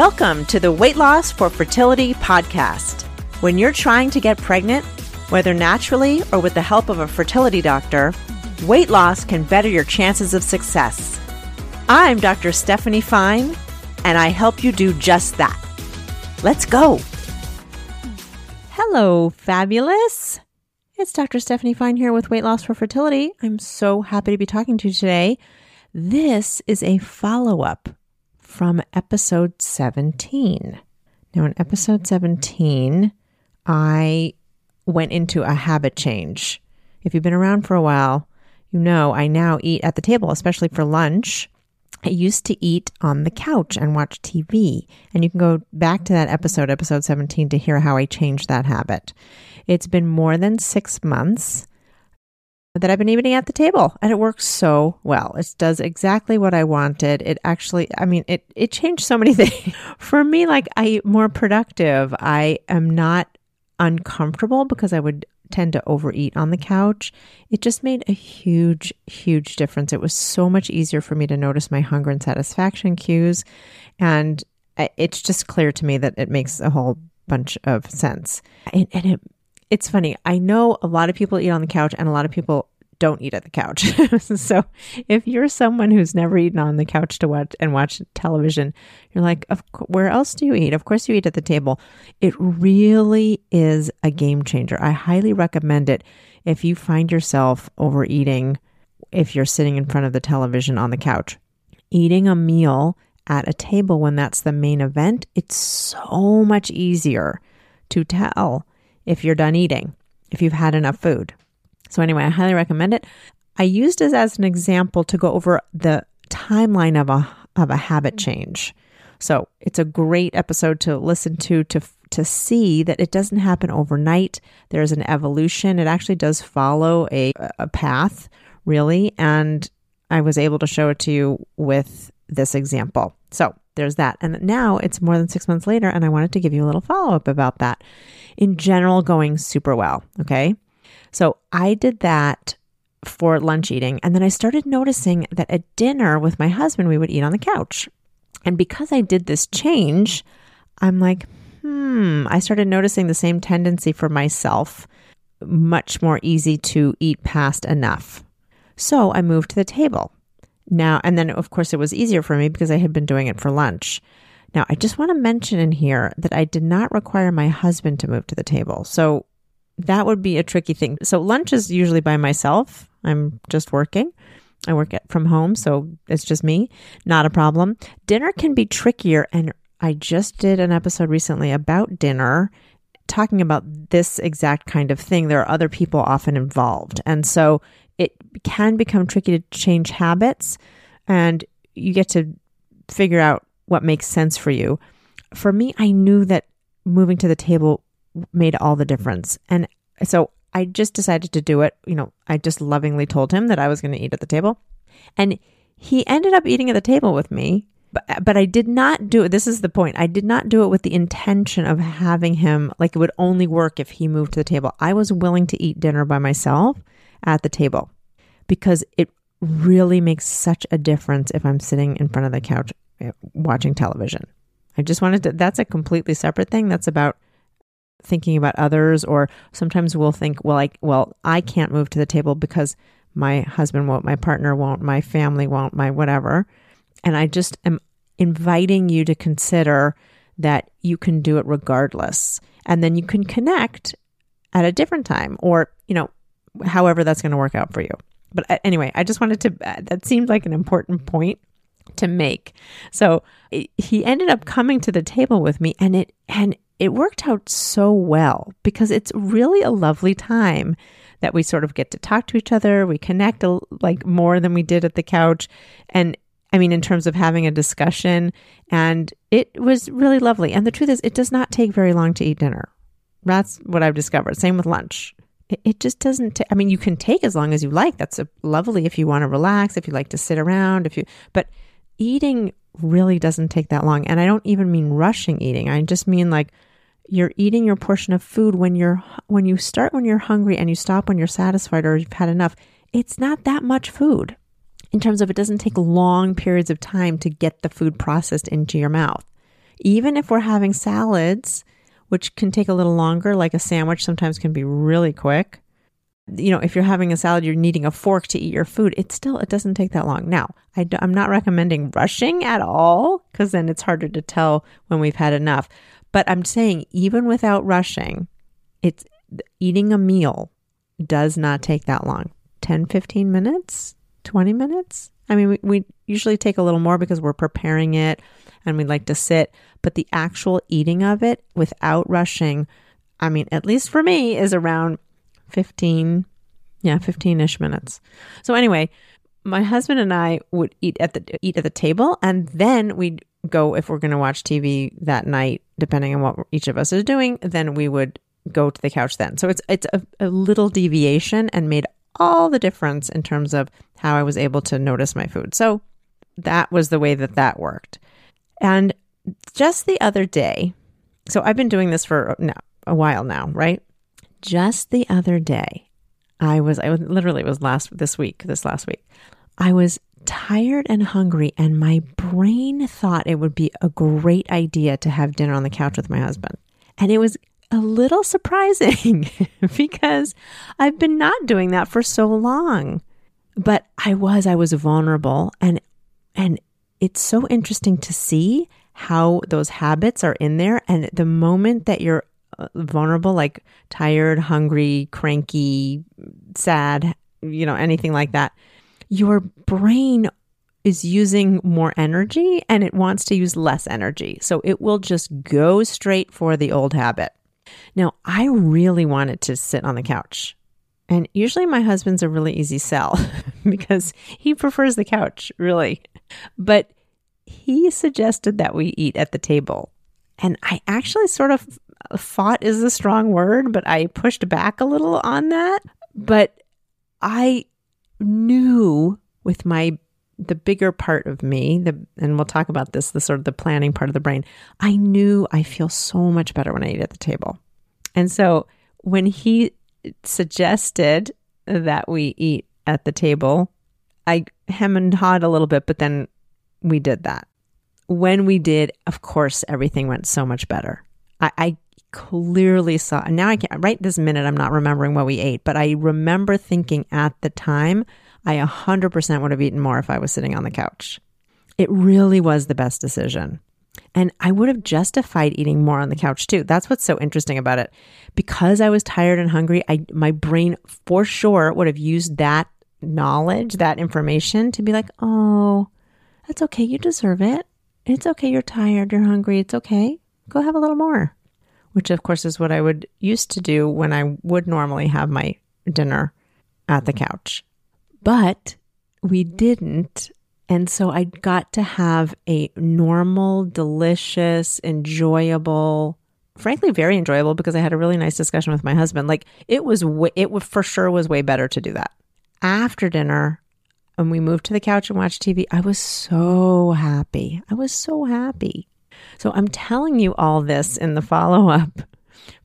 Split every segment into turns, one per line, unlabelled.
Welcome to the Weight Loss for Fertility podcast. When you're trying to get pregnant, whether naturally or with the help of a fertility doctor, weight loss can better your chances of success. I'm Dr. Stephanie Fein, and I help you do just that. Let's go. Hello, fabulous. It's Dr. Stephanie Fein here with Weight Loss for Fertility. I'm so happy to be talking to you today. This is a follow up from episode 17. Now, in episode 17, I went into a habit change. If you've been around for a while, you know I now eat at the table, especially for lunch. I used to eat on the couch and watch TV. And you can go back to that episode, episode 17, to hear how I changed that habit. It's been more than six months that I've been eating at the table and it works so well. It does exactly what I wanted. It actually, I mean, it, it changed so many things. For me, like I more productive. I am not uncomfortable because I would tend to overeat on the couch. It just made a huge, huge difference. It was so much easier for me to notice my hunger and satisfaction cues. And uh, it's just clear to me that it makes a whole bunch of sense. And, and it it's funny. I know a lot of people eat on the couch and a lot of people don't eat at the couch. so if you're someone who's never eaten on the couch to watch and watch television, you're like, where else do you eat? Of course you eat at the table. It really is a game changer. I highly recommend it if you find yourself overeating if you're sitting in front of the television on the couch. Eating a meal at a table when that's the main event, it's so much easier to tell if you're done eating, if you've had enough food. So, anyway, I highly recommend it. I used this as an example to go over the timeline of a, of a habit change. So, it's a great episode to listen to to to see that it doesn't happen overnight. There's an evolution. It actually does follow a, a path, really. And I was able to show it to you with this example. So there's that. And now it's more than six months later, and I wanted to give you a little follow up about that. In general, going super well. Okay. So I did that for lunch eating. And then I started noticing that at dinner with my husband, we would eat on the couch. And because I did this change, I'm like, hmm, I started noticing the same tendency for myself, much more easy to eat past enough. So I moved to the table. Now, and then of course it was easier for me because I had been doing it for lunch. Now, I just want to mention in here that I did not require my husband to move to the table. So that would be a tricky thing. So lunch is usually by myself. I'm just working. I work at, from home, so it's just me. Not a problem. Dinner can be trickier and I just did an episode recently about dinner talking about this exact kind of thing. There are other people often involved. And so it can become tricky to change habits and you get to figure out what makes sense for you. For me, I knew that moving to the table made all the difference. And so I just decided to do it. You know, I just lovingly told him that I was going to eat at the table. And he ended up eating at the table with me. But, but I did not do it. This is the point. I did not do it with the intention of having him, like it would only work if he moved to the table. I was willing to eat dinner by myself at the table because it really makes such a difference if I'm sitting in front of the couch eh, watching television. I just wanted to, that's a completely separate thing. That's about thinking about others, or sometimes we'll think, well, I, well, I can't move to the table because my husband won't, my partner won't, my family won't, my whatever. And I just am inviting you to consider that you can do it regardless. And then you can connect at a different time or, you know, however that's going to work out for you. But uh, anyway, I just wanted to, uh, that seemed like an important point to make. So he ended up coming to the table with me and it, and it worked out so well because it's really a lovely time that we sort of get to talk to each other. We connect a, like more than we did at the couch. And I mean, in terms of having a discussion, and it was really lovely. And the truth is, it does not take very long to eat dinner. That's what I've discovered. Same with lunch it, it just doesn't. T- I mean, you can take as long as you like. That's lovely if you want to relax, if you like to sit around, if you. But eating really doesn't take that long, and I don't even mean rushing eating. I just mean like you're eating your portion of food when you're when you start when you're hungry and you stop when you're satisfied or you've had enough. It's not that much food in terms of it doesn't take long periods of time to get the food processed into your mouth. Even if we're having salads, which can take a little longer, like a sandwich sometimes can be really quick. You know, if you're having a salad, you're needing a fork to eat your food. It still, it doesn't take that long. Now, I, am not recommending rushing at all because then it's harder to tell when we've had enough. But I'm saying even without rushing, it's eating a meal does not take that long 10, 15 minutes, 20 minutes. I mean, we, we usually take a little more because we're preparing it and we'd like to sit, but the actual eating of it without rushing, I mean, at least for me, is around 15, yeah, 15 ish minutes. So, anyway, my husband and I would eat at the eat at the table, and then we'd go if we're going to watch TV that night, depending on what each of us is doing. Then we would go to the couch then. So it's it's a, a little deviation and made all the difference in terms of how I was able to notice my food. So that was the way that that worked. And just the other day, so I've been doing this for uh, now, a while now, right? Just the other day, I was, I was literally, was last, this week, this last week, I was tired and hungry, and my brain thought it would be a great idea to have dinner on the couch with my husband. And it was a little surprising because I've been not doing that for so long. But I was, I was vulnerable and and it's so interesting to see how those habits are in there and the moment that you're uh, vulnerable like tired, hungry, cranky, sad, you know, anything like that, your brain is using more energy and it wants to use less energy. So it will just go straight for the old habit. Now, I really wanted to sit on the couch. And usually my husband's a really easy sell because he prefers the couch, really. But he suggested that we eat at the table. And I actually sort of uh, fought is a strong word, but I pushed back a little on that. But I knew with my the bigger part of me, the and we'll talk about this, the sort of the planning part of the brain, I knew I feel so much better when I eat at the table. And so when he suggested that we eat at the table, I hem and hawed a little bit, but then we did that. When we did, of course, everything went so much better. I, I clearly saw, and now I can't, right this minute, I'm not remembering what we ate, but I remember thinking at the time, I 100% would have eaten more if I was sitting on the couch. It really was the best decision. And I would have justified eating more on the couch too. That's what's so interesting about it. Because I was tired and hungry, I my brain for sure would have used that knowledge, that information to be like, "Oh, that's okay. You deserve it. It's okay. You're tired, you're hungry. It's okay. Go have a little more." Which of course is what I would used to do when I would normally have my dinner at the mm-hmm. couch. But we didn't and so I got to have a normal, delicious, enjoyable, frankly, very enjoyable because I had a really nice discussion with my husband. Like it was, it w- for sure was way better to do that. After dinner, when we moved to the couch and watched TV, I was so happy. I was so happy. So I'm telling you all this in the follow up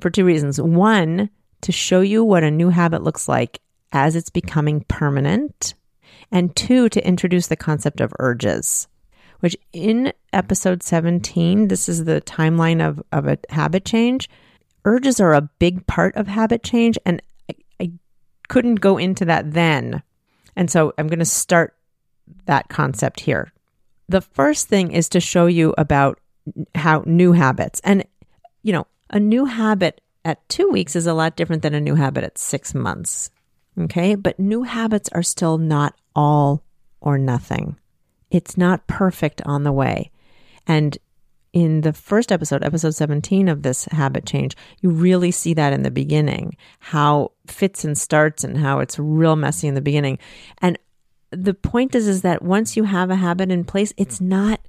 for two reasons. One, to show you what a new habit looks like as it's becoming permanent and two, to introduce the concept of urges, which in episode 17, this is the timeline of, of a habit change. Urges are a big part of habit change, and I, I couldn't go into that then. And so I'm going to start that concept here. The first thing is to show you about how new habits, and you know, a new habit at two weeks is a lot different than a new habit at six months. Okay. But new habits are still not all or nothing. It's not perfect on the way. And in the first episode, episode 17 of this habit change, you really see that in the beginning, how fits and starts and how it's real messy in the beginning. And the point is, is that once you have a habit in place, it's not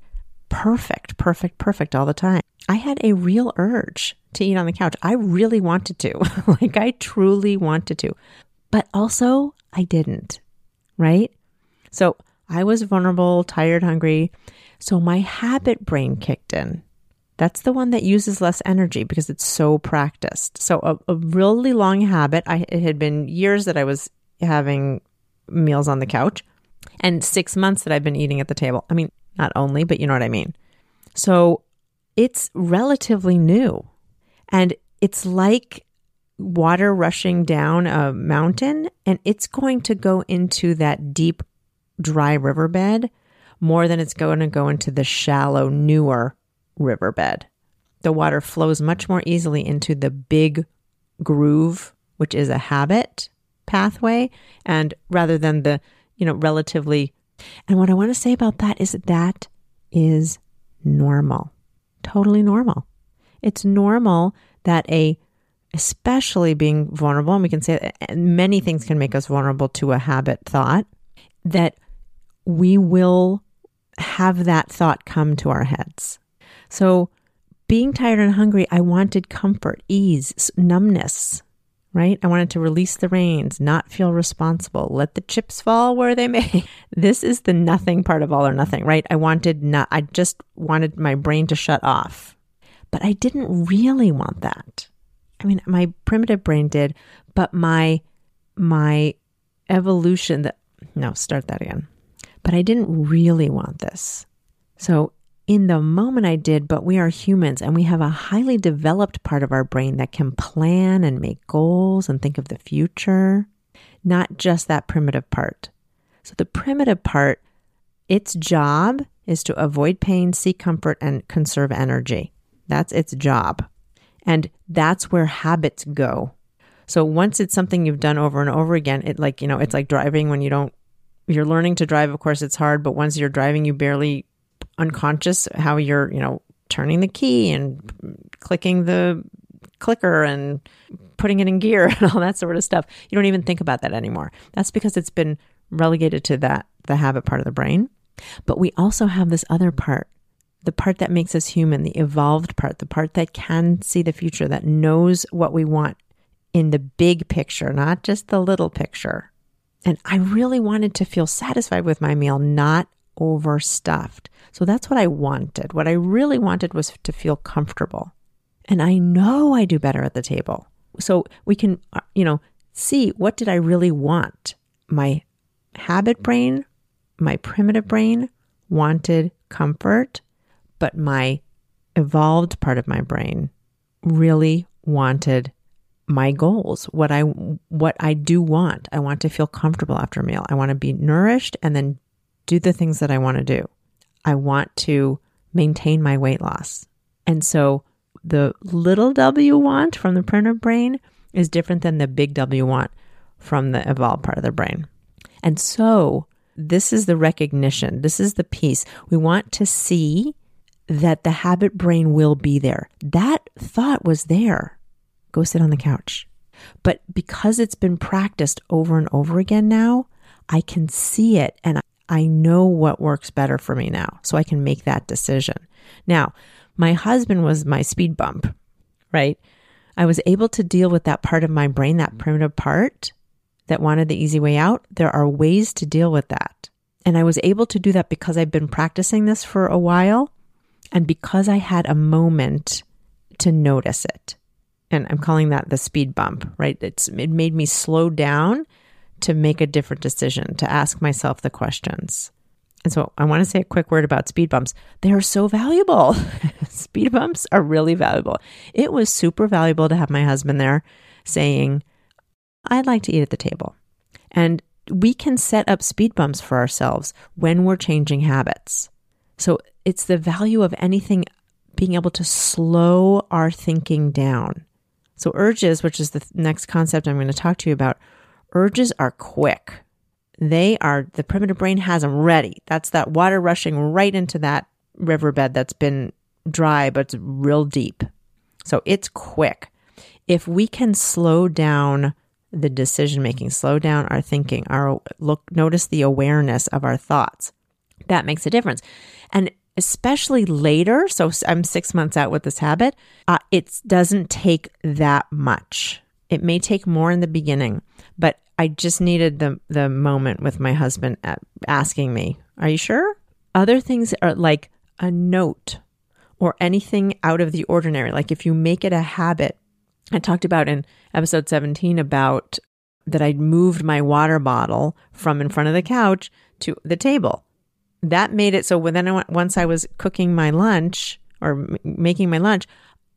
perfect, perfect, perfect all the time. I had a real urge to eat on the couch. I really wanted to. like I truly wanted to. But also I didn't right? So I was vulnerable, tired, hungry. So my habit brain kicked in. That's the one that uses less energy because it's so practiced. So a, a really long habit. I it had been years that I was having meals on the couch, and six months that I've been eating at the table. I mean, not only, but you know what I mean. So it's relatively new. And it's like water rushing down a mountain, and it's going to go into that deep, dry riverbed more than it's going to go into the shallow, newer riverbed. The water flows much more easily into the big groove, which is a habit pathway, and rather than the, you know, relatively. And what I want to say about that is that, is normal, totally normal. It's normal that a, especially being vulnerable, and we can say eh, eh, many things can make us vulnerable to a habit thought, that we will have that thought come to our heads. So, being tired and hungry, I wanted comfort, ease, numbness, right? I wanted to release the reins, not feel responsible, let the chips fall where they may. this is the nothing part of all or nothing, right? I wanted not, I just wanted my brain to shut off. But I didn't really want that. I mean, my primitive brain did, but my, my evolution that, no, start that again. But I didn't really want this. So in the moment I did, but we are humans and we have a highly developed part of our brain that can plan and make goals and think of the future, not just that primitive part. So the primitive part, its job is to avoid pain, seek comfort, and conserve energy. That's its job. And that's where habits go. So once it's something you've done over and over again, it like, you know, it's like driving when you don't you're learning to drive, of course it's hard, but once you're driving you barely unconscious how you're, you know, turning the key and clicking the clicker and putting it in gear and all that sort of stuff. You don't even think about that anymore. That's because it's been relegated to that, the habit part of the brain. But we also have this other part, the part that makes us human, the evolved part, the part that can see the future, that knows what we want in the big picture, not just the little picture. And I really wanted to feel satisfied with my meal, not overstuffed. So that's what I wanted. What I really wanted was to feel comfortable. And I know I do better at the table. So we can, uh, you know, see what did I really want? My habit brain, my primitive brain wanted comfort, but my evolved part of my brain really wanted my goals, what I what I do want. I want to feel comfortable after a meal. I want to be nourished and then do the things that I want to do. I want to maintain my weight loss. And so the little W want from the primitive brain is different than the big W want from the evolved part of the brain. And so this is the recognition. This is the piece. We want to see that the habit brain will be there. That thought was there. Go sit on the couch. But because it's been practiced over and over again now, I can see it and I know what works better for me now, so I can make that decision. Now, my husband was my speed bump, right? I was able to deal with that part of my brain, that primitive part that wanted the easy way out. There are ways to deal with that. And I was able to do that because I've been practicing this for a while and because I had a moment to notice it. And I'm calling that the speed bump, right? It's, it made me slow down to make a different decision, to ask myself the questions. And so I want to say a quick word about speed bumps. They are so valuable. speed bumps are really valuable. It was super valuable to have my husband there saying, I'd like to eat at the table. And we can set up speed bumps for ourselves when we're changing habits. So it's the value of anything being able to slow our thinking down. So, urges, which is the next concept I'm going to talk to you about, Urges are quick. They are, the primitive brain has them ready. That's that water rushing right into that riverbed that's been dry, but it's real deep. So it's quick. If we can slow down the decision making, slow down our thinking, our look, notice the awareness of our thoughts, that makes a difference. And especially later, so I'm six months out with this habit, uh, it doesn't take that much. It may take more in the beginning, but I just needed the the moment with my husband uh, asking me, "Are you sure?" Other things are like a note or anything out of the ordinary. Like if you make it a habit. I talked about in episode 17 about that I'd moved my water bottle from in front of the couch to the table. That made it so when then I went, once I was cooking my lunch or m- making my lunch,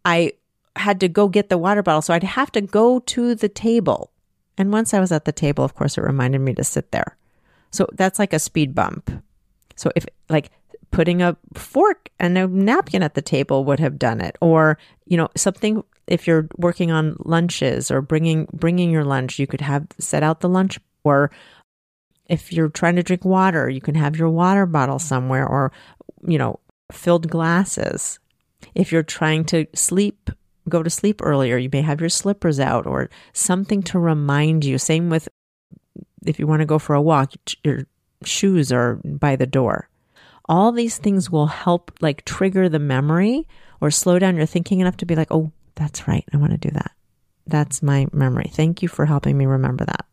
I had to go get the water bottle. So I'd have to go to the table. And once I was at the table, of course, it reminded me to sit there. So that's like a speed bump. So if like putting a fork and a napkin at the table would have done it or you know something if you're working on lunches or bringing bringing your lunch you could have set out the lunch or if you're trying to drink water you can have your water bottle somewhere or you know filled glasses if you're trying to sleep go to sleep earlier you may have your slippers out or something to remind you same with if you want to go for a walk your shoes are by the door all these things will help like trigger the memory or slow down your thinking enough to be like, oh, that's right. I want to do that. That's my memory. Thank you for helping me remember that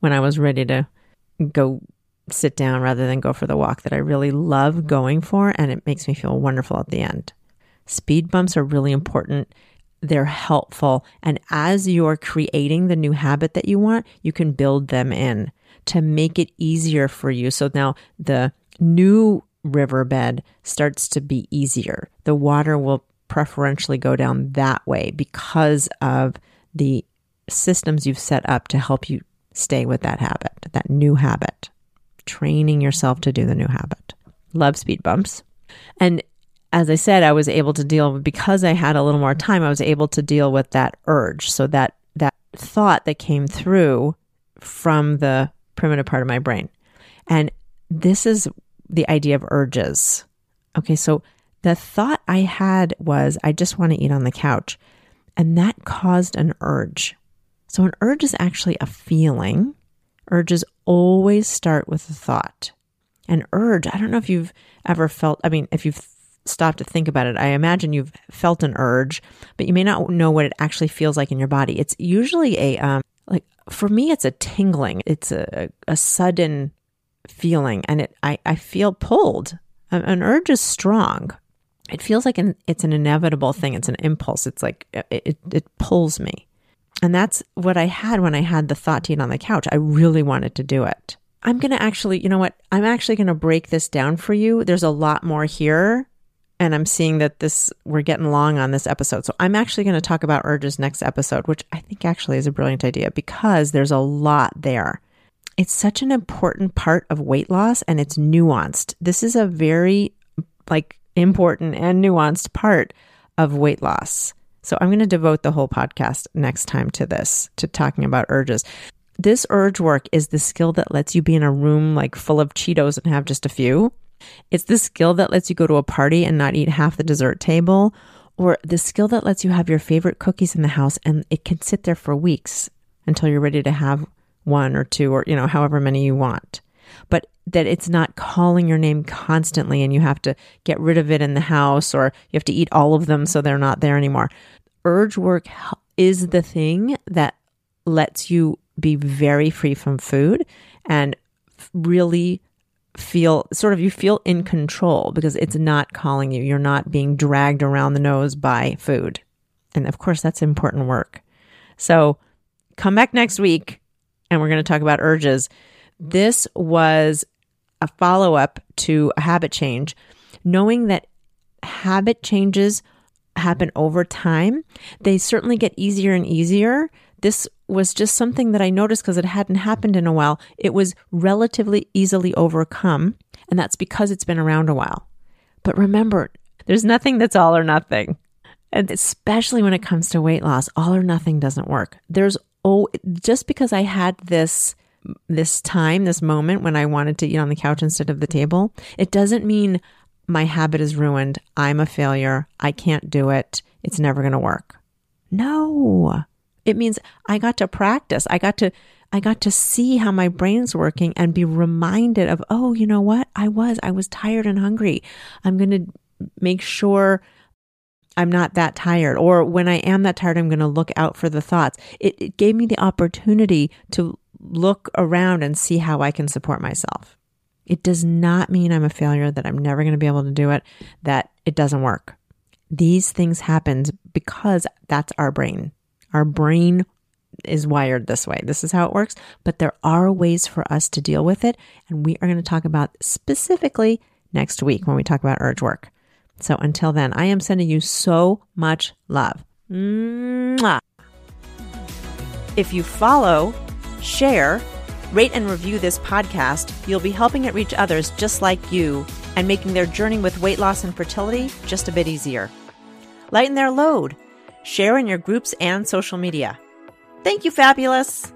when I was ready to go sit down rather than go for the walk that I really love going for. And it makes me feel wonderful at the end. Speed bumps are really important. They're helpful. And as you're creating the new habit that you want, you can build them in to make it easier for you. So now the new riverbed starts to be easier. The water will preferentially go down that way because of the systems you've set up to help you stay with that habit, that new habit, training yourself to do the new habit. Love speed bumps. And as I said, I was able to deal because I had a little more time, I was able to deal with that urge. So that that thought that came through from the primitive part of my brain. And this is the idea of urges. Okay, so the thought I had was, I just want to eat on the couch. And that caused an urge. So, an urge is actually a feeling. Urges always start with a thought. An urge, I don't know if you've ever felt, I mean, if you've stopped to think about it, I imagine you've felt an urge, but you may not know what it actually feels like in your body. It's usually a, um, like, for me, it's a tingling, it's a, a sudden feeling and it I, I feel pulled. An urge is strong. It feels like an, it's an inevitable thing. It's an impulse. It's like it, it, it pulls me. And that's what I had when I had the thought to eat on the couch. I really wanted to do it. I'm going to actually, you know what? I'm actually going to break this down for you. There's a lot more here. And I'm seeing that this, we're getting long on this episode. So I'm actually going to talk about urges next episode, which I think actually is a brilliant idea because there's a lot there. It's such an important part of weight loss and it's nuanced. This is a very like important and nuanced part of weight loss. So I'm going to devote the whole podcast next time to this, to talking about urges. This urge work is the skill that lets you be in a room like full of Cheetos and have just a few. It's the skill that lets you go to a party and not eat half the dessert table, or the skill that lets you have your favorite cookies in the house and it can sit there for weeks until you're ready to have one or two or, you know, however many you want. But that it's not calling your name constantly and you have to get rid of it in the house or you have to eat all of them so they're not there anymore. Urge work is the thing that lets you be very free from food and really feel sort of you feel in control because it's not calling you. You're not being dragged around the nose by food. And of course, that's important work. So come back next week and we're going to talk about urges. This was a follow up to a habit change, knowing that habit changes happen over time. They certainly get easier and easier. This was just something that I noticed because it hadn't happened in a while. It was relatively easily overcome, and that's because it's been around a while. But remember, there's nothing that's all or nothing. And especially when it comes to weight loss, all or nothing doesn't work. There's oh, just because I had this this time, this moment when I wanted to eat on the couch instead of the table, it doesn't mean my habit is ruined. I'm a failure. I can't do it. It's never going to work. No. It means I got to practice. I got to I got to see how my brain's working and be reminded of, oh, you know what? I was I was tired and hungry. I'm going to make sure I'm not that tired. Or when I am that tired, I'm going to look out for the thoughts. It, it gave me the opportunity to look around and see how I can support myself. It does not mean I'm a failure, that I'm never going to be able to do it, that it doesn't work. These things happen because that's our brain. Our brain is wired this way. This is how it works. But there are ways for us to deal with it. And we are going to talk about specifically next week when we talk about urge work. So until then, I am sending you so much love. Mwah. If you follow, share, rate, and review this podcast, you'll be helping it reach others just like you and making their journey with weight loss and fertility just a bit easier. Lighten their load. Share in your groups and social media. Thank you, Fabulous.